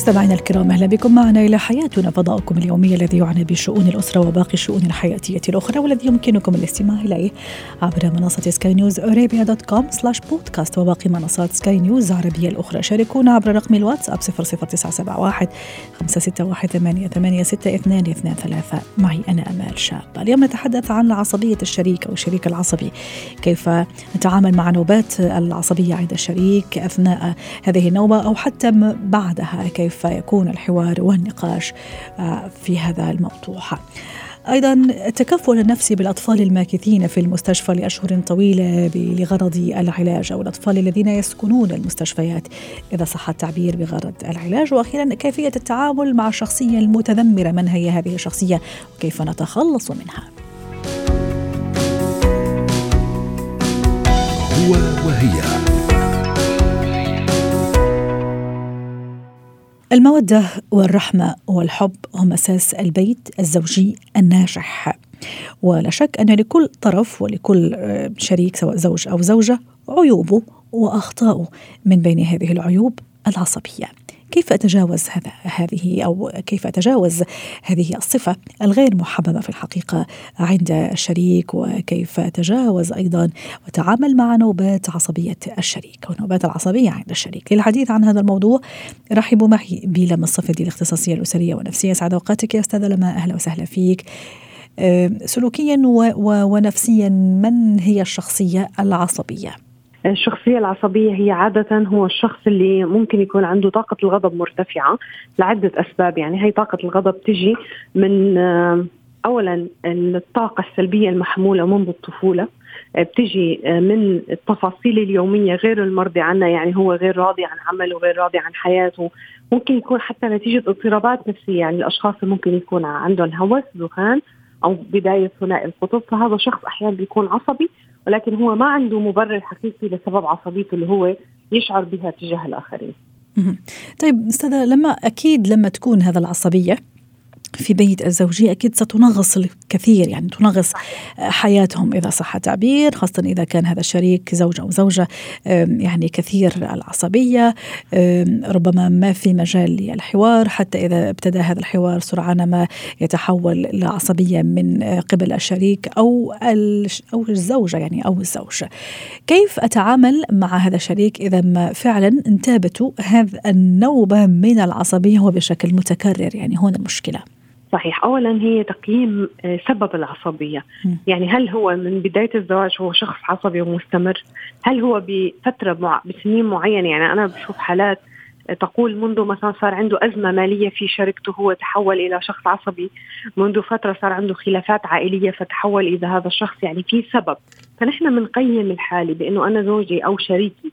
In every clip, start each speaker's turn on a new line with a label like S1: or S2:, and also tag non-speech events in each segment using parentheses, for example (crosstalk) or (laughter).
S1: مستمعينا الكرام أهلا بكم معنا إلى حياتنا فضاؤكم اليومي الذي يعنى بشؤون الأسرة وباقي الشؤون الحياتية الأخرى والذي يمكنكم الاستماع إليه عبر منصة Sky News Arabia dot com slash podcast وباقي منصات سكاي نيوز العربية الأخرى. شاركونا عبر رقم الواتساب 00971 561 ثلاثة. معي أنا آمال شاب. اليوم نتحدث عن عصبيه الشريك أو الشريك العصبي. كيف نتعامل مع نوبات العصبية عند الشريك أثناء هذه النوبة أو حتى بعدها؟ كيف كيف يكون الحوار والنقاش آه، في هذا الموضوع. أيضا التكفل النفسي بالأطفال الماكثين في المستشفى لأشهر طويلة لغرض العلاج أو الأطفال الذين يسكنون المستشفيات إذا صح التعبير بغرض العلاج. وأخيرا كيفية التعامل مع الشخصية المتذمرة من هي هذه الشخصية وكيف نتخلص منها؟ هو وهي. المودة والرحمة والحب هم أساس البيت الزوجي الناجح. ولا شك أن لكل طرف ولكل آه، شريك سواء زوج أو زوجة عيوبه وأخطاؤه من بين هذه العيوب العصبية. كيف أتجاوز هذا هذه أو كيف أتجاوز هذه الصفة الغير محببة في الحقيقة عند الشريك وكيف أتجاوز أيضا وتعامل مع نوبات عصبية الشريك أو نوبات العصبية عند الشريك. للحديث عن هذا الموضوع رحبوا معي بلما الصفدي الاختصاصية الأسرية والنفسية. سعد أوقاتك يا أستاذة لما أهلا وسهلا فيك. سلوكيا ونفسيا من هي الشخصية العصبية؟
S2: الشخصية العصبية هي عادة هو الشخص اللي ممكن يكون عنده طاقة الغضب مرتفعة لعدة أسباب. يعني هي طاقة الغضب تجي من آه، أولا الطاقة السلبية المحمولة منذ الطفولة آه، بتجي آه، من التفاصيل اليومية غير المرضي عنها يعني هو غير راضي عن عمله غير راضي عن حياته. ممكن يكون حتى نتيجة اضطرابات نفسية. يعني الأشخاص ممكن يكون عندهم هوس ذهان أو بداية ثنائي القطب. فهذا شخص أحيانا بيكون عصبي ولكن هو ما عنده مبرر حقيقي لسبب عصبيته اللي هو يشعر بها تجاه الآخرين.
S1: طيب أستاذة لما أكيد لما تكون هذا العصبية في بيت الزوجية أكيد ستنغص الكثير يعني تنغص حياتهم إذا صح التعبير خاصة إذا كان هذا الشريك زوج أو زوجة يعني كثير العصبية ربما ما في مجال للحوار حتى إذا ابتدى هذا الحوار سرعان ما يتحول لعصبية من قبل الشريك أو أو الزوجة يعني أو الزوج كيف أتعامل مع هذا الشريك إذا ما فعلا انتابته هذا النوبة من العصبية؟ وبشكل متكرر يعني هنا المشكلة.
S2: صحيح. اولا هي تقييم آه، سبب العصبية. يعني هل هو من بداية الزواج هو شخص عصبي ومستمر؟ هل هو بفترة مع... بسنين معينة؟ يعني أنا بشوف حالات آه، تقول منذ مثلا صار عنده أزمة مالية في شركته هو تحول إلى شخص عصبي. منذ فترة صار عنده خلافات عائلية فتحول إلى هذا الشخص. يعني في سبب. فنحن بنقيم الحالة بأنه أنا زوجي أو شريكي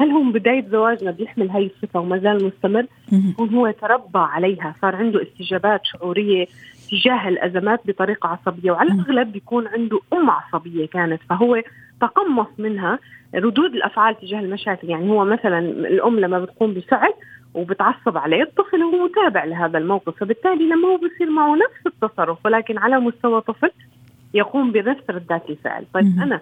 S2: هل هو من بداية زواجنا بيحمل هاي الصفة وما زال مستمر؟ يكون هو تربى عليها صار عنده استجابات شعورية تجاه الأزمات بطريقة عصبية وعلى الأغلب بيكون عنده أم عصبية كانت فهو تقمص منها ردود الأفعال تجاه المشاكل. يعني هو مثلا الأم لما بتقوم بفعل وبتعصب عليه الطفل هو متابع لهذا الموقف فبالتالي لما هو بصير معه نفس التصرف ولكن على مستوى طفل يقوم بنفس ردات الفعل. طيب أنا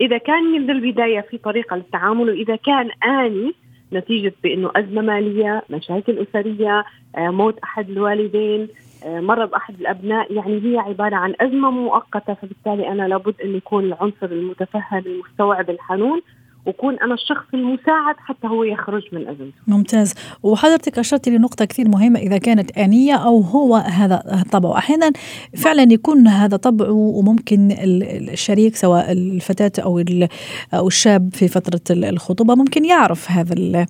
S2: إذا كان من البداية في طريقة للتعامل وإذا كان آني نتيجة بإنه أزمة مالية، مشاكل أسرية، آه، موت أحد الوالدين، آه، مرض أحد الأبناء، يعني هي عبارة عن أزمة مؤقتة فبالتالي أنا لابد أن يكون العنصر المتفهم المستوعب الحنون وكون أنا الشخص المساعد حتى هو يخرج من أزمته.
S1: ممتاز، وحضرتك اشرتي لنقطه كثير مهمة إذا كانت آنية أو هو هذا طبعه، أحيانا فعلا يكون هذا طبعه وممكن الشريك سواء الفتاة أو أو الشاب في فترة الخطوبة ممكن يعرف هذا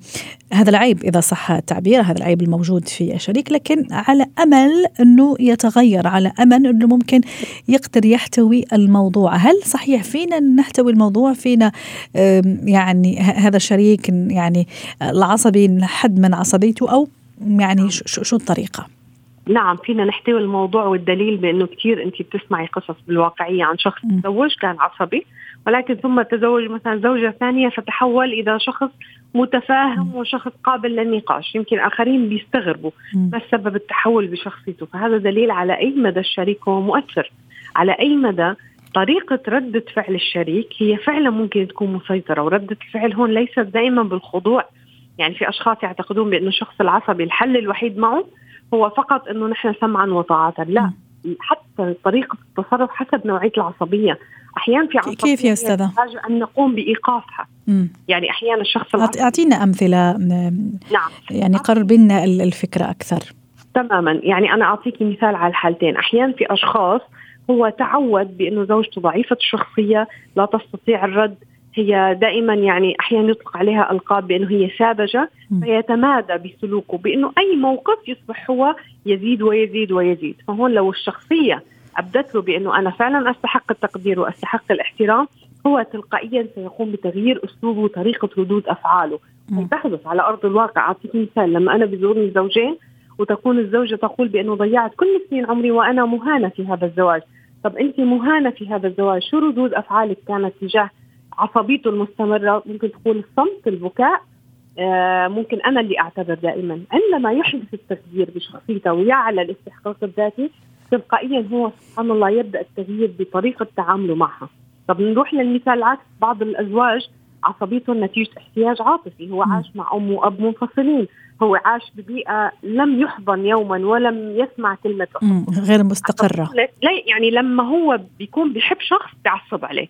S1: هذا العيب إذا صح التعبير، هذا العيب الموجود في الشريك، لكن على أمل أنه يتغير، على أمل أنه ممكن يقدر يحتوي الموضوع، هل صحيح فينا نحتوي الموضوع؟ فينا يعني هذا الشريك يعني العصبي حد من عصبيته أو يعني شو الطريقة؟
S2: نعم فينا نحتوي الموضوع والدليل بأنه كثير انت بتسمعي قصص بالواقعية عن شخص تزوج كان عصبي ولكن ثم تزوج مثلا زوجة ثانية فتحول إلى شخص متفاهم وشخص قابل للنقاش. يمكن آخرين بيستغربوا ما سبب التحول بشخصيته. فهذا دليل على أي مدى الشريك هو مؤثر. على أي مدى طريقة ردة فعل الشريك هي فعلا ممكن تكون مسيطرة وردة الفعل هون ليست دائما بالخضوع. يعني في أشخاص يعتقدون بأنه الشخص العصبي الحل الوحيد معه هو فقط أنه نحن سمعا وطاعة لا. حتى طريقة التصرف حسب نوعية العصبية. أحيانا في عصبية
S1: كيف يا أستاذة؟
S2: يحتاج أن نقوم بإيقافها. مم. يعني أحيانا الشخص
S1: العصبي أعطينا أمثلة نعم. يعني قرب لنا الفكرة أكثر.
S2: تماما. يعني أنا أعطيك مثال على الحالتين. أحيانا في أشخاص هو تعود بأنه زوجته ضعيفة الشخصية لا تستطيع الرد. هي دائما يعني أحيانا يطلق عليها ألقاب بأنه هي ساذجة فيتمادى بسلوكه بأنه أي موقف يصبح هو يزيد ويزيد ويزيد. فهون لو الشخصية أبدت له بأنه أنا فعلا أستحق التقدير وأستحق الاحترام هو تلقائيا سيقوم بتغيير أسلوبه وطريقة ردود أفعاله. تحدث على أرض الواقع أعطيك مثال لما أنا بزورني زوجين وتكون الزوجة تقول بأنه ضيعت كل سنين عمري وأنا مهانة في هذا الزواج. طب أنت مهانة في هذا الزواج شو ردود أفعالك كانت تجاه عصبيته المستمرة ممكن تكون الصمت البكاء. آه ممكن أنا اللي أعتذر دائما. عندما يحدث التغيير بشخصيته ويعلى الاستحقاق الذاتي تلقائيا هو سبحان الله يبدأ التغيير بطريقة تعامله معها. طب نروح للمثال العكس. بعض الأزواج عصبيته نتيجة احتياج عاطفي. هو عاش مع أم وأب منفصلين. هو عاش ببيئة لم يحضن يوما ولم يسمع كلمة
S1: غير مستقرة.
S2: لا يعني لما هو بيكون بيحب شخص بيعصب عليه.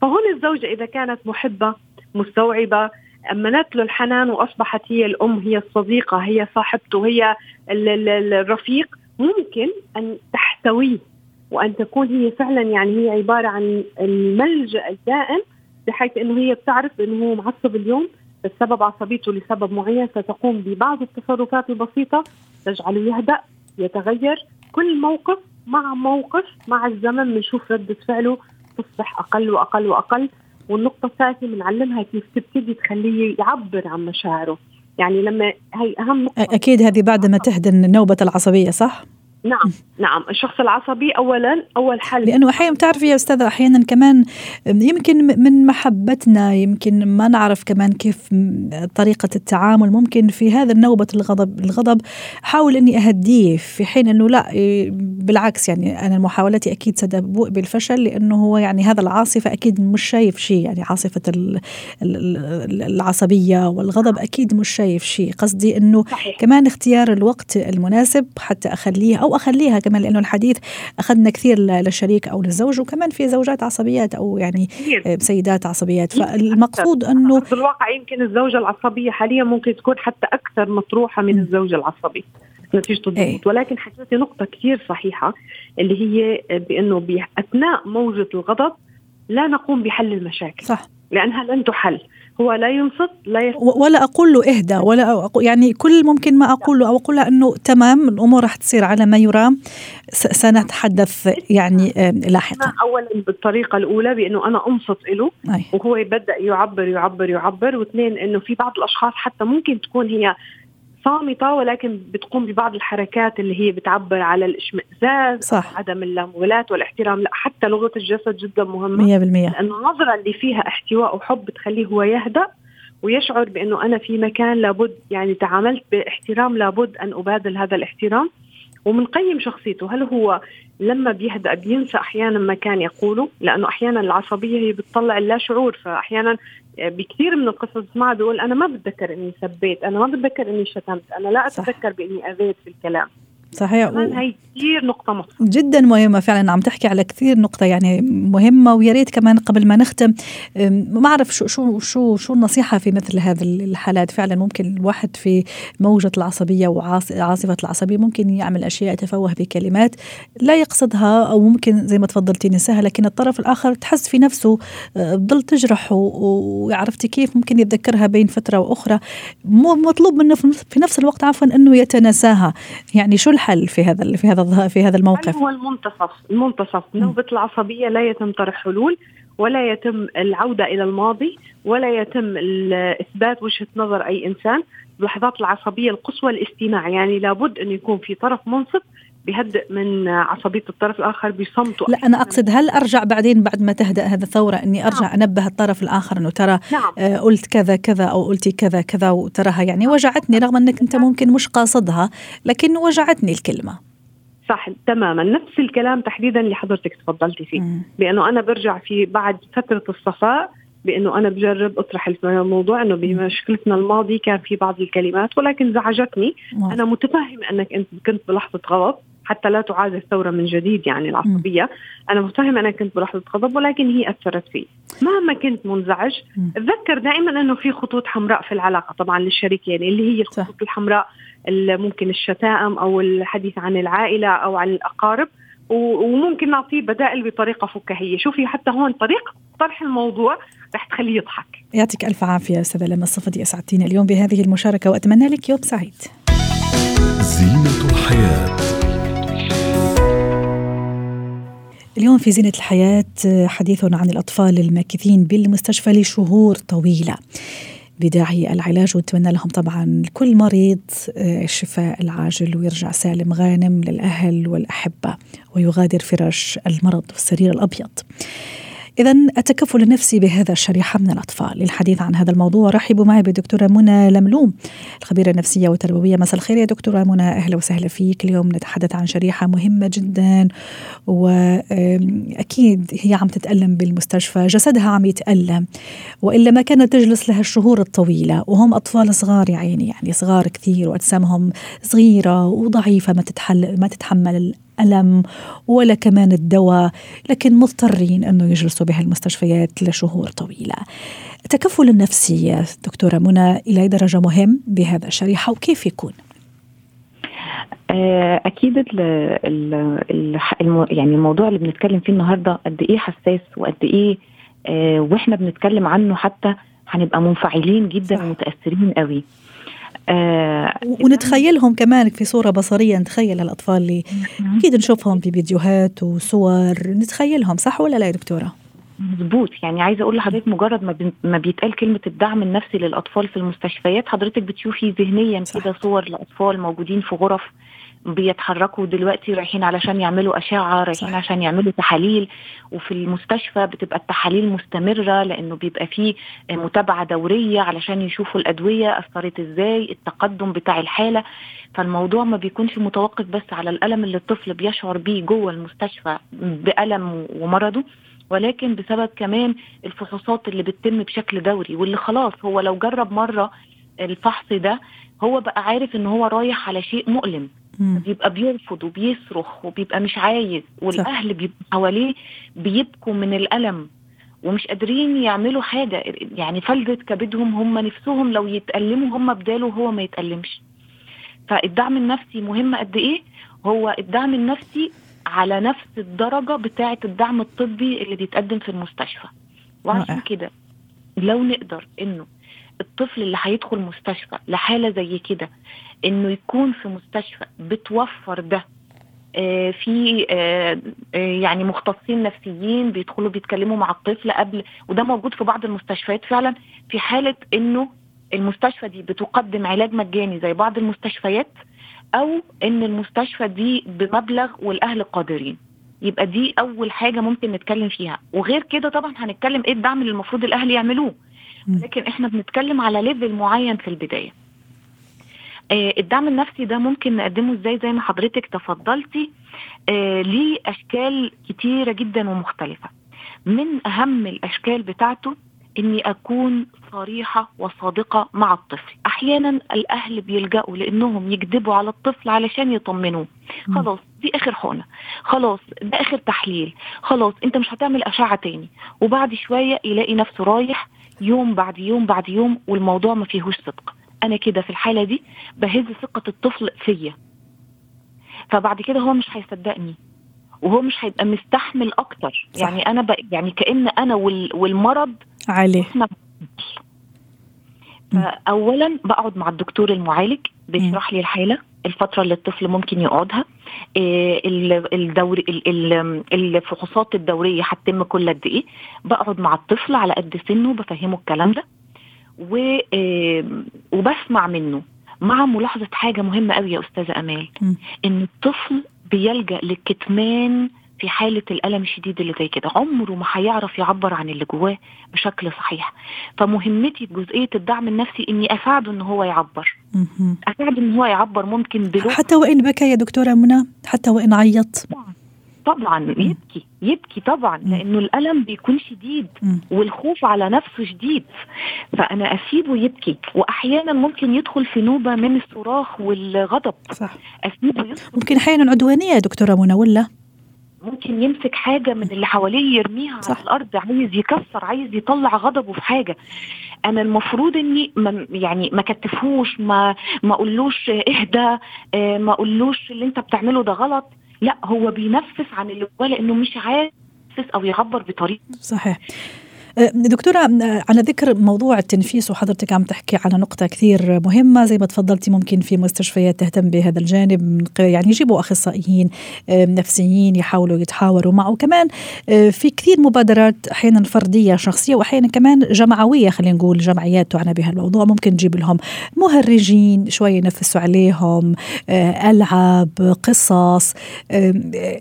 S2: فهون الزوجة إذا كانت محبة مستوعبة أمنت له الحنان وأصبحت هي الأم هي الصديقة هي صاحبته هي الرفيق ممكن أن تحتويه وأن تكون هي فعلا يعني هي عبارة عن الملجأ الدائم بحيث أنه هي بتعرف أنه هو معصب اليوم بسبب عصبيته لسبب معين ستقوم ببعض التصرفات البسيطة تجعله يهدأ يتغير كل موقف مع موقف مع الزمن بنشوف ردة فعله تصبح أقل وأقل وأقل والنقطة الثالثة بنعلمها كيف تبتدي تخليه يعبر عن مشاعره. يعني لما هي أهم نقطة.
S1: أكيد هذه بعد ما تهدى نوبه العصبية صح؟
S2: نعم نعم. الشخص العصبي اولا أول حل.
S1: لأنه أحيانا بتعرفي يا أستاذة أحيانا كمان يمكن من محبتنا يمكن ما نعرف كمان كيف طريقة التعامل ممكن في هذا النوبة الغضب الغضب. أحاول إني أهديه في حين إنه لا بالعكس يعني أنا محاولتي أكيد ستبوء بالفشل لأنه هو يعني هذا العاصفة أكيد مش شايف شيء. يعني عاصفة العصبية والغضب أكيد مش شايف شيء. قصدي إنه صحيح. كمان اختيار الوقت المناسب حتى أخليه أو اخليها كمان لأنه الحديث أخذنا كثير للشريك أو للزوج وكمان في زوجات عصبيات أو يعني سيدات عصبيات. فالمقصود إنه
S2: في الواقع يمكن الزوجة العصبية حاليا ممكن تكون حتى أكثر مطروحة من الزوج العصبي نتيجه الضغوط إيه. ولكن حكيتي نقطة كثير صحيحة اللي هي بإنه بأثناء موجة الغضب لا نقوم بحل المشاكل.
S1: صح.
S2: لأنها لن تحل. هو لا ينصت لا
S1: يستطيع. ولا أقول له إهدى ولا أقول يعني كل ممكن ما أقول له أو أقول له أنه تمام الأمور راح تصير على ما يرام. سنتحدث يعني لاحقا.
S2: اولا بالطريقة الأولى بأنه أنا أنصت له وهو يبدا يعبر يعبر يعبر واثنين إنه في بعض الأشخاص حتى ممكن تكون هي صامتة ولكن بتقوم ببعض الحركات اللي هي بتعبر على الإشمئزاز
S1: صح.
S2: عدم اللامبالاه والاحترام. لا حتى لغة الجسد جدا مهمة.
S1: 100%
S2: لأنه النظرة اللي فيها احتواء وحب بتخليه هو يهدأ ويشعر بأنه أنا في مكان لابد يعني تعاملت باحترام لابد أن أبادل هذا الاحترام ومنقيم شخصيته. هل هو لما بيهدأ بينسى أحيانا ما كان يقوله؟ لأنه أحيانا العصبية هي بتطلع اللا شعور فاحيانا بكثير من القصص بسمعها بيقول أنا ما بتذكر إني سبيت أنا ما بتذكر إني شتمت أنا لا أتذكر بإني أذيت في الكلام.
S1: صحيح. و...
S2: هي كثير نقطة مهمة.
S1: جدا مهمة فعلا عم تحكي على كثير نقطة يعني مهمة ويا ريت كمان قبل ما نختم ما أعرف شو شو شو شو النصيحة في مثل هذه الحالات. فعلا ممكن الواحد في موجة العصبية وعاصفة العصبية ممكن يعمل أشياء يتفوه بكلمات لا يقصدها أو ممكن زي ما تفضلتي نساها لكن الطرف الآخر تحس في نفسه بضل تجرحه وعرفتي كيف ممكن يتذكرها بين فترة وأخرى. مطلوب منه في نفس الوقت عفوا أنه يتناساها. يعني شو الحل في هذا في هذا في هذا الموقف؟
S2: هو المنتصف. المنتصف. نوبة العصبية لا يتم طرح حلول ولا يتم العودة إلى الماضي ولا يتم إثبات وجهة نظر أي إنسان. اللحظات العصبية القصوى الاستماع. يعني لابد انه يكون في طرف منصف بيهدئ من عصبية الطرف الآخر بصمته
S1: لا أنا أقصد هل أرجع بعدين بعد ما تهدأ هذا الثورة إني أرجع نعم. أنبه الطرف الآخر إنه ترى نعم. آه قلت كذا كذا أو قلتي كذا كذا وتراها يعني وجعتني رغم إنك أنت ممكن مش قاصدها لكن وجعتني الكلمة
S2: صح تماما نفس الكلام تحديدا اللي حضرتك تفضلتي فيه مم. بأنه أنا برجع في بعد فترة الصفاء بأنه أنا بجرب أطرح الموضوع إنه بمشكلتنا الماضي كان في بعض الكلمات ولكن زعجتني مم. أنا متفهم أنك أنت كنت بلحظة غضب حتى لا تعاد الثورة من جديد يعني العصبية. أنا متفهمة أنا كنت بلحظة غضب ولكن هي أثرت في مهما كنت منزعج تذكر دائما أنه في خطوط حمراء في العلاقة طبعا للشريكين اللي هي الخطوط صح. الحمراء ممكن الشتائم أو الحديث عن العائلة أو عن الأقارب. وممكن نعطيه بدائل بطريقة فكاهية. شوفي حتى هون طريقه طرح الموضوع رح تخليه يضحك.
S1: يعطيك ألف عافية أستاذة لما الصفدي اسعدتينا اليوم بهذه المشاركة وأتمنى لك يوم سعيد. زينة الحياة. اليوم في زينة الحياة حديث عن الأطفال الماكثين بالمستشفى لشهور طويلة. بداعي العلاج ونتمنى لهم طبعا كل مريض آه، الشفاء العاجل ويرجع سالم غانم للأهل والأحبة ويغادر فراش المرض والسرير الأبيض. إذا التكفل النفسي بهذا الشريحة من الأطفال. للحديث عن هذا الموضوع رحبوا معي بالدكتورة منى لملوم الخبيرة النفسية والتربوية. مساء الخير يا دكتورة منى. أهلا وسهلا فيك. اليوم نتحدث عن شريحة مهمة جدا وأكيد هي عم تتألم بالمستشفى جسدها عم يتألم وإلا ما كانت تجلس لها الشهور الطويلة وهم أطفال صغار يا عيني يعني صغار كثير وأجسامهم صغيرة وضعيفة ما تتحل ما تتحمل الألم ولا كمان الدواء لكن مضطرين أنه يجلسوا بهالمستشفيات لشهور طويلة. التكفل النفسي دكتورة منى إلى درجة مهم بهذا الشريحة وكيف يكون؟
S3: آه، أكيد ال ال ال يعني الموضوع اللي بنتكلم فيه النهارده قد إيه حساس وقد إيه آه، وإحنا بنتكلم عنه حتى هنبقى منفعلين جدا ومتأثرين قوي.
S1: آه ونتخيلهم كمان في صورة بصرية نتخيل الأطفال اللي أكيد نشوفهم في فيديوهات وصور نتخيلهم صح ولا لا يا دكتورة؟
S3: مظبوط. يعني عايزة أقول لحضرتك مجرد ما ما بيتقال كلمة الدعم النفسي للأطفال في المستشفيات حضرتك بتشوفي ذهنيا كده صور لأطفال موجودين في غرف بيتحركوا دلوقتي رايحين علشان يعملوا أشعة رايحين عشان يعملوا تحاليل. وفي المستشفى بتبقى التحاليل مستمرة لأنه بيبقى فيه متابعة دورية علشان يشوفوا الأدوية أثرت إزاي التقدم بتاع الحالة. فالموضوع ما بيكونش متوقف بس على الألم اللي الطفل بيشعر بيه جوه المستشفى بألم ومرضه ولكن بسبب كمان الفحوصات اللي بتتم بشكل دوري. واللي خلاص هو لو جرب مرة الفحص ده هو بقى عارف إن هو رايح على شيء مؤلم. بيبقى بيرفض وبيصرخ وبيبقى مش عايز والأهل بيبقوا حواليه بيبكوا من الألم ومش قادرين يعملوا حاجة. يعني فلذة كبدهم هم نفسهم لو يتألموا هم بداله وهو ما يتألمش. فالدعم النفسي مهم قد إيه؟ هو الدعم النفسي على نفس الدرجة بتاعة الدعم الطبي اللي بيتقدم في المستشفى. وعشان كده لو نقدر إنه الطفل اللي هيدخل مستشفى لحالة زي كده إنه يكون في مستشفى بتوفر ده. آه في آه آه يعني مختصين نفسيين بيدخلوا بيتكلموا مع الطفل قبل وده موجود في بعض المستشفيات فعلا في حالة إنه المستشفى دي بتقدم علاج مجاني زي بعض المستشفيات أو إن المستشفى دي بمبلغ والأهل قادرين. يبقى دي أول حاجة ممكن نتكلم فيها. وغير كده طبعا هنتكلم إيه الدعم اللي المفروض الأهل يعملوه. لكن إحنا بنتكلم على ليفل معين في البداية. آه الدعم النفسي ده ممكن نقدمه إزاي؟ زي ما حضرتك تفضلتي آه ليه اشكال كتيرة جدا ومختلفة. من أهم الأشكال بتاعته إني أكون صريحة وصادقة مع الطفل. أحيانا الأهل بيلجأوا لأنهم يكذبوا على الطفل علشان يطمنوه. خلاص دي آخر حقنه خلاص ده آخر تحليل. خلاص أنت مش هتعمل أشعة تاني. وبعد شوية يلاقي نفسه رايح يوم بعد يوم بعد يوم والموضوع ما فيهوش صدق. أنا كده في الحالة دي بهز ثقة الطفل فيا. فبعد كده هو مش هيصدقني وهو مش هيبقى مستحمل أكتر. صح. يعني أنا ب... يعني كأن أنا وال... والمرض
S1: عليه.
S3: فاولا بقعد مع الدكتور المعالج بيشرح لي الحالة. الفترة اللي الطفل ممكن يقعدها آه، الدوري الفحوصات الدورية هتتم كل قد إيه بقعد مع الطفل على قد سنه بفهمه الكلام ده وبسمع منه مع ملاحظة حاجة مهمة قوي يا أستاذة أمال
S1: م.
S3: إن الطفل بيلجأ للكتمان في حالة الألم الشديد اللي زي كده. عمره ما هيعرف يعبر عن اللي جواه بشكل صحيح. فمهمتي في جزئية الدعم النفسي إني أساعده إن هو يعبر. أساعده إن هو يعبر ممكن بلغة
S1: حتى وإن بكى يا دكتورة منى حتى وإن عيط.
S3: طبعا يبكي يبكي طبعا
S1: مم.
S3: لأنه الألم بيكون شديد. والخوف على نفسه شديد. فأنا أسيبه يبكي. وأحيانا ممكن يدخل في نوبة من الصراخ والغضب.
S1: صح.
S3: أسيبه يدخل.
S1: ممكن أحيانا عدوانية يا دكتورة منى ولا؟
S3: ممكن يمسك حاجة من اللي حواليه يرميها
S1: صح.
S3: على الأرض عايز يكسر عايز يطلع غضبه في حاجة. أنا المفروض إني ما يعني ما كتفهوش ما ما أقولوش اهدى آه، ما أقولوش اللي أنت بتعمله ده غلط. لا هو بينفس عن اللي جواه لأنه مش عارف أو يعبر بطريقة
S1: صحيح. دكتورة أه، على ذكر موضوع التنفيس وحضرتك عم تحكي على نقطة كثير مهمة زي ما تفضلتي ممكن في مستشفيات تهتم بهذا الجانب يعني يجيبوا أخصائيين أه، نفسيين يحاولوا يتحاوروا معه. كمان أه، في كثير مبادرات أحيانا فردية شخصية وأحيانا كمان جمعوية خلينا نقول جمعيات تعنى بها الموضوع ممكن تجيب لهم مهرجين شوي ينفسوا عليهم أه، ألعاب قصص أه،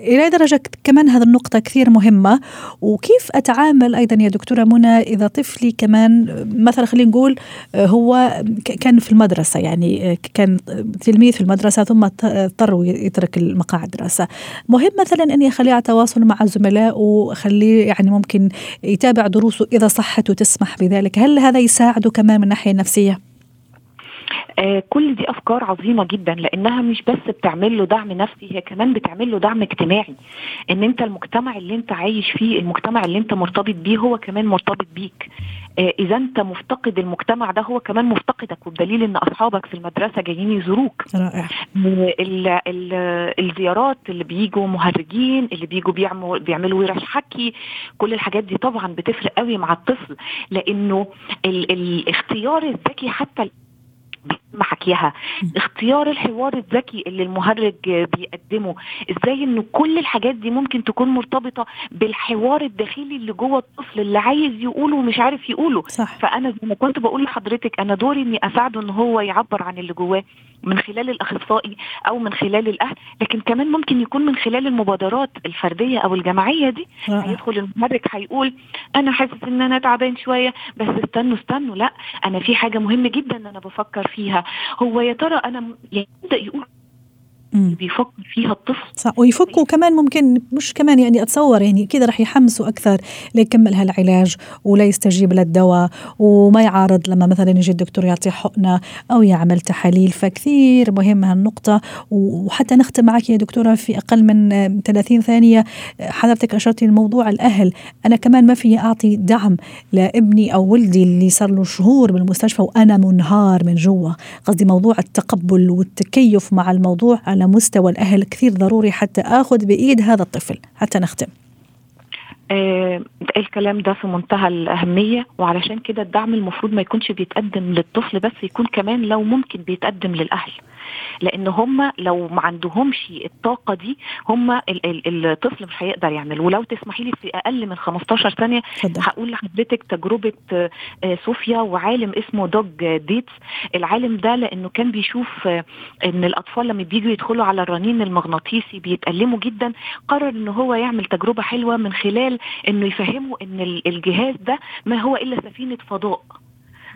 S1: إلى درجة كمان هذه النقطة كثير مهمة. وكيف أتعامل أيضا يا دكتورة منى إذا طفلي كمان مثلا خلينا نقول هو كان في المدرسة يعني كان تلميذ في المدرسة ثم اضطر يترك المقاعد الدراسه مهم مثلا أني أخليه على تواصل مع زملائه وأخليه يعني ممكن يتابع دروسه إذا صحته تسمح بذلك. هل هذا يساعده كمان من الناحية النفسية؟
S3: آه، كل دي أفكار عظيمة جدا لأنها مش بس بتعمل له دعم نفسي هي كمان بتعمل له دعم اجتماعي. إن أنت المجتمع اللي أنت عايش فيه المجتمع اللي أنت مرتبط بيه هو كمان مرتبط بيك. آه، إذا أنت مفتقد المجتمع ده هو كمان مفتقدك. وبدليل إن أصحابك في المدرسة جايين يزوروك.
S1: رائع.
S3: ال ال الزيارات اللي بيجوا مهرجين اللي بيجوا بيعملوا بيعملوا ورش حكي. كل الحاجات دي طبعا بتفرق قوي مع الطفل لأنه ال الاختيار الذكي حتى بيتم حكيها. اختيار الحوار الذكي اللي المهرج بيقدمه. إزاي انه كل الحاجات دي ممكن تكون مرتبطة بالحوار الداخلي اللي جوه الطفل اللي عايز يقوله ومش عارف يقوله؟
S1: صح.
S3: فأنا زي ما كنت بقول لحضرتك أنا دوري إني أساعده إن هو يعبر عن اللي جواه من خلال الأخصائي أو من خلال الأهل. لكن كمان ممكن يكون من خلال المبادرات الفردية أو الجماعية دي.
S1: رائع
S3: هيدخل المهرج هيقول أنا حاسس إن أنا تعبان شوية بس استنوا استنوا لأ أنا في حاجة مهمة جدا أنا بفكر فيها. هو يا ترى أنا يبدأ يقول. بيفكر فيها الطفل.
S1: صح. ويفكوا كمان ممكن مش كمان يعني أتصور يعني كذا رح يحمسوا أكثر ليكمل هالعلاج ولا يستجيب للدواء وما يعارض لما مثلا يجي الدكتور يعطيه حقنة أو يعمل تحاليل. فكثير مهمه هالنقطة وحتى نختم معك يا دكتورة في أقل من آه، 30 ثانية. حضرتك اشرتي لموضوع الأهل. أنا كمان ما في أعطي دعم لابني أو ولدي اللي صار له شهور بالمستشفى وأنا منهار من جوا. قصدي موضوع التقبل والتكيف مع الموضوع على مستوى الأهل كثير ضروري حتى آخذ بإيد هذا الطفل. حتى نختم.
S3: آه الكلام ده في منتهى الأهمية وعلشان كده الدعم المفروض ما يكونش بيتقدم للطفل بس يكون كمان لو ممكن بيتقدم للأهل. لأن هم لو ما عندهمش الطاقة دي هم ال- ال- الطفل مش هيقدر يعمل. ولو تسمحي لي في أقل من 15 ثانية هقول لحضرتك تجربة آه، صوفيا وعالم اسمه دوج ديتس. العالم ده لأنه كان بيشوف آه، إن الأطفال لما بييجوا يدخلوا على الرنين المغناطيسي بيتألموا جدا. قرر إن هو يعمل تجربة حلوة من خلال إنه يفهموا ال- الجهاز ده ما هو إلا سفينة فضاء.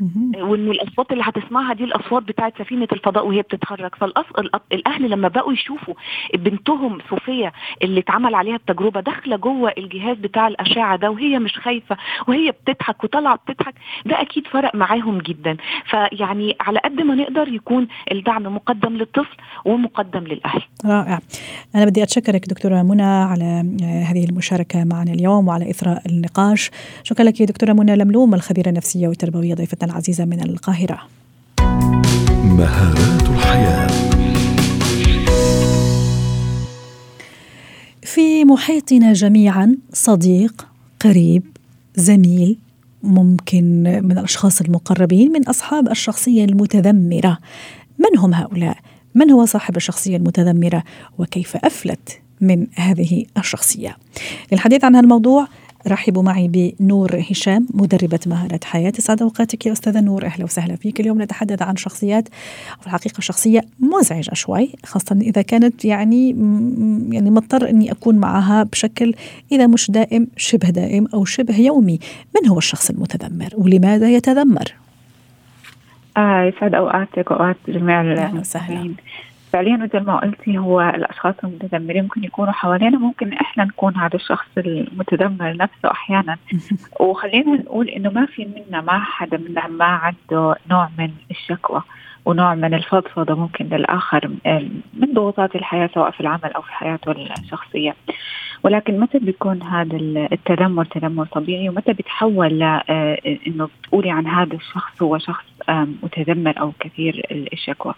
S1: مهم.
S3: وان الأصوات اللي هتسمعها دي الأصوات بتاعت سفينة الفضاء وهي بتتحرك. فالاهل لما بقوا يشوفوا بنتهم صوفيا اللي اتعمل عليها التجربة داخلة جوه الجهاز بتاع الأشعة ده وهي مش خايفة وهي بتضحك وطالعة بتضحك ده أكيد فرق معاهم جدا. فيعني على قد ما نقدر يكون الدعم مقدم للطفل ومقدم للأهل.
S1: رائع. أنا بدي أتشكرك دكتورة منى على آه، هذه المشاركة معنا اليوم وعلى إثراء النقاش. شكرا لك يا دكتورة منى لملوم الخبيرة النفسية والتربوية ضيفتنا. العزيزة من القاهرة.
S4: مهارات الحياة.
S1: في محيطنا جميعا صديق قريب زميل ممكن من الأشخاص المقربين من أصحاب الشخصية المتذمرة. من هم هؤلاء؟ من هو صاحب الشخصية المتذمرة؟ وكيف أفلت من هذه الشخصية؟ للحديث عن هذا الموضوع رحبوا معي بنور هشام مدربة مهارة حياة. سعد أوقاتك يا أستاذة نور. أهلا وسهلا فيك. اليوم نتحدث عن شخصيات في الحقيقة شخصية مزعجة شوي خاصة إذا كانت يعني يعني مضطر أني أكون معها بشكل إذا مش دائم شبه دائم أو شبه يومي. من هو الشخص المتذمر؟ ولماذا يتذمر؟
S5: آه يسعد أوقاتك وأوقات جميع المستمعين. فعليا مثل ما قلتي هو الأشخاص المتذمرين ممكن يكونوا حوالينا ممكن إحنا نكون هذا الشخص المتذمر نفسه أحيانا. (laughs) وخلينا نقول إنه ما في منا ما حدا منا ما عنده نوع من الشكوى ونوع من الفضفضة ممكن للآخر من ضغوطات الحياة سواء في العمل أو في حياته الشخصية. ولكن متى بيكون هذا التذمر تذمر طبيعي؟ ومتى بيتحول لأنه بتقولي عن هذا الشخص هو شخص متذمر أو كثير الشكوى.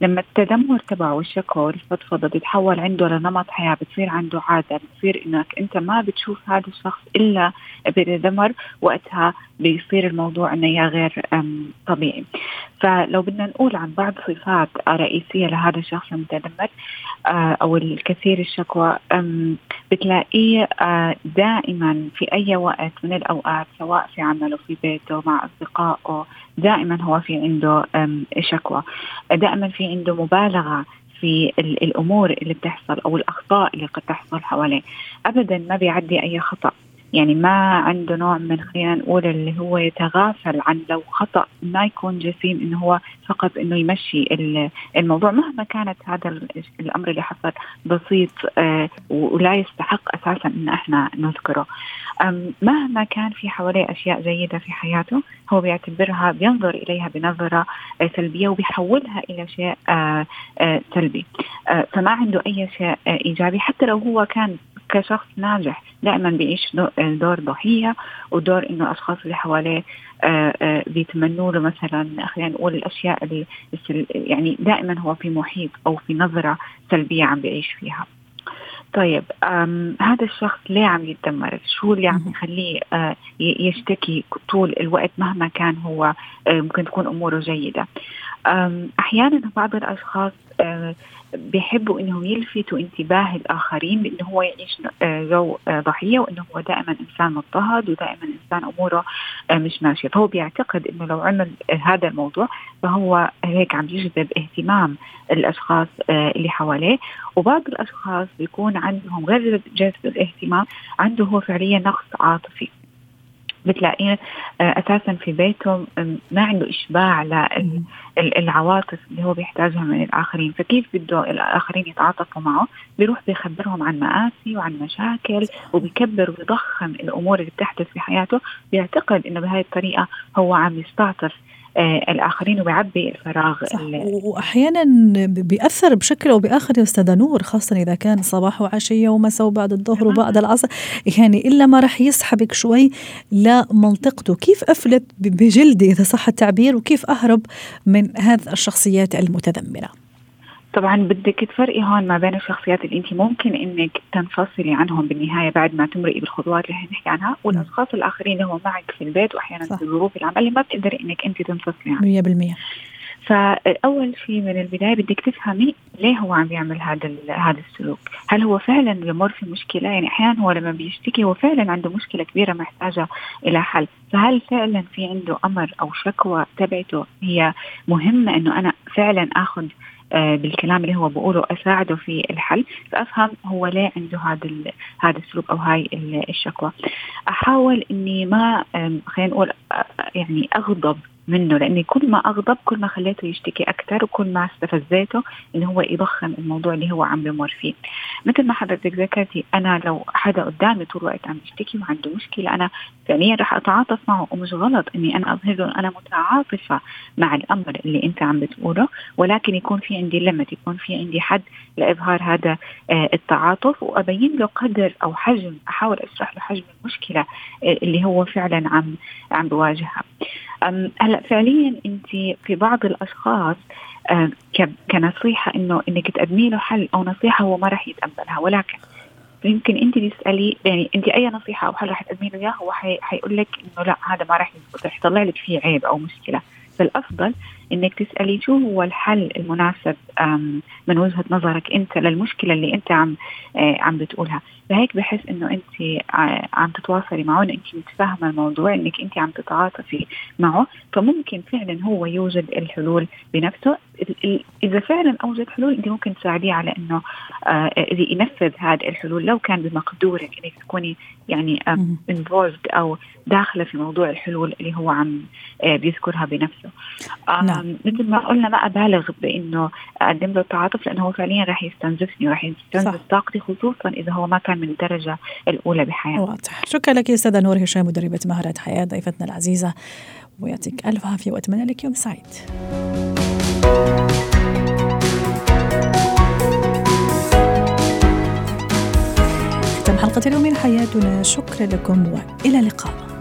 S5: لما التذمر تبعه والشكوى والفضفضة بيتحول عنده لنمط حياة بتصير عنده عادة بتصير إنك أنت ما بتشوف هذا الشخص إلا بتذمر وقتها بيصير الموضوع إنه يا غير طبيعي. فلو بدنا نقول عن بعض صفات رئيسية لهذا الشخص المتذمر آه، أو الكثير الشكوى بتلاقيه آه، دائما في أي وقت من الأوقات سواء في عمله في بيته مع أصدقائه دائما هو في عنده شكوى. دائما في عنده مبالغة في الأمور اللي بتحصل أو الأخطاء اللي قد تحصل حواليه. ابدا ما بيعدي أي خطأ. يعني ما عنده نوع من خلينا نقول اللي هو يتغافل عن لو خطأ ما يكون جسيم إنه هو فقط إنه يمشي الموضوع. مهما كانت هذا الأمر اللي حصل بسيط آه، ولا يستحق أساسا إن إحنا نذكره. مهما كان في حواليه أشياء جيدة في حياته هو بيعتبرها بينظر إليها بنظرة آه، سلبية وبيحولها إلى شيء آه، سلبي. فما عنده أي شيء إيجابي. حتى لو هو كان كشخص ناجح دائما بيعيش دور ضحية ودور إنه الاشخاص اللي حواليه آه، آه، بيتمنوا له مثلا خلينا نقول الأشياء اللي يعني دائما هو في محيط أو في نظرة سلبية عم بيعيش فيها. طيب هذا الشخص ليه عم يتدمر؟ شو اللي عم يخليه آه يشتكي طول الوقت مهما كان هو ممكن تكون أموره جيدة. أحيانا بعض الأشخاص بيحبوا إنهم يلفتوا انتباه الآخرين بانه هو يعيش آه، جو آه، ضحية وانه هو دائما إنسان مضطهد ودائما إنسان أموره آه، مش ماشيه فهو بيعتقد إنه لو عمل هذا الموضوع فهو هيك عم يجذب اهتمام الأشخاص اللي حواليه. وبعض الأشخاص بيكون عندهم غير جذب الاهتمام عنده هو فعليا نقص عاطفي. بتلاقيه آه، أساسا في بيته ما عنده إشباع للعواطف اللي هو بيحتاجها من الآخرين. فكيف بده الآخرين يتعاطفوا معه؟ بيروح بيخبرهم عن مآسي وعن مشاكل وبيكبر ويضخم الأمور اللي بتحدث في حياته. بيعتقد إنه بهذه الطريقة هو عم يستعطف آه الآخرين وبيعبي الفراغ
S1: صح. واحيانا بيأثر بشكل أو بآخر يا استاذه نور خاصه إذا كان صباح وعشية ومساء وبعد الظهر وبعد العصر. يعني إلا ما راح يسحبك شوي لمنطقته كيف أفلت بجلدي إذا صح التعبير؟ وكيف أهرب من هذه الشخصيات المتذمرة؟
S5: طبعا بدك تفرقي هون ما بين الشخصيات اللي انت ممكن انك تنفصلي عنهم بالنهاية بعد ما تمرقي بالخطوات اللي حنحكي عنها والأشخاص الآخرين اللي هو معك في البيت واحيانا صح. في ظروف العمل اللي ما بتقدري إنك انت تنفصلي
S1: عنهم 100%
S5: فأول شيء من البداية بدك تفهمي ليه هو عم يعمل هذا هذا السلوك؟ هل هو فعلا بمر في مشكلة؟ يعني أحيانا هو لما بيشتكي هو فعلا عنده مشكلة كبيرة محتاجة إلى حل، فهل فعلا في عنده أمر أو شكوى تبعته هي مهمة إنه أنا فعلا آخذ بالكلام اللي هو بقوله أساعده في الحل. فأفهم هو ليه عنده هذا هذا السلوك أو هاي الشكوى. أحاول إني ما خلينا نقول آه، يعني أغضب منه لأني كل ما أغضب كل ما خليته يشتكي أكثر وكل ما استفزيته إنه هو يضخم الموضوع اللي هو عم بمر فيه. مثل ما حضرتك ذكرتي أنا لو حدا قدامي طول الوقت عم يشتكي وعنده مشكلة. أنا فعليا رح أتعاطف معه ومش غلط إني أنا اظهر له أنا متعاطفة مع الأمر اللي أنت عم بتقوله ولكن يكون في عندي لمت يكون في عندي حد لإظهار هذا آه، التعاطف. وأبين له قدر أو حجم أحاول أشرح له حجم المشكلة آه، اللي هو فعلا عم عم بواجهها. هلا فعليا أنت في بعض الأشخاص كنصيحة إنه إنك تقدمي له حل أو نصيحة هو ما راح يتقبلها ولكن يمكن أنت تسألي يعني أنت أي نصيحة أو حل راح تقدمي له اياه هو حيقول لك إنه لا هذا ما راح رح يطلع لك فيه عيب أو مشكلة. فالأفضل إنك تسألي شو هو الحل المناسب من وجهة نظرك أنت للمشكلة اللي أنت عم آه، عم بتقولها. فهيك بحس إنه أنت آه، عم تتواصلي معه انه أنت متفاهمه الموضوع إنك أنت عم تتعاطفي معه. فممكن فعلا هو يوجد الحلول بنفسه. إذا فعلا أوجد حلول أنت ممكن تساعديه على إنه آه، ينفذ هذه الحلول. لو كان بمقدورك إنك تكوني يعني انفولد أو داخلة في موضوع الحلول اللي هو عم بيذكرها بنفسه. نعم. مثل ما قلنا ما أبالغ بإنه أقدم له التعاطف لأنه هو فعليا راح يستنزفني وراح يستنزف طاقتي خصوصا إذا هو ما كان من الدرجة الأولى بحياته
S1: واضح. شكرا لك أستاذة نور هشام مدربة مهارات حياة ضيفتنا العزيزة ويعطيك ألف عافية وأتمنى لك يوم سعيد. ختم حلقة اليوم من حياتنا. شكرا لكم وإلى اللقاء.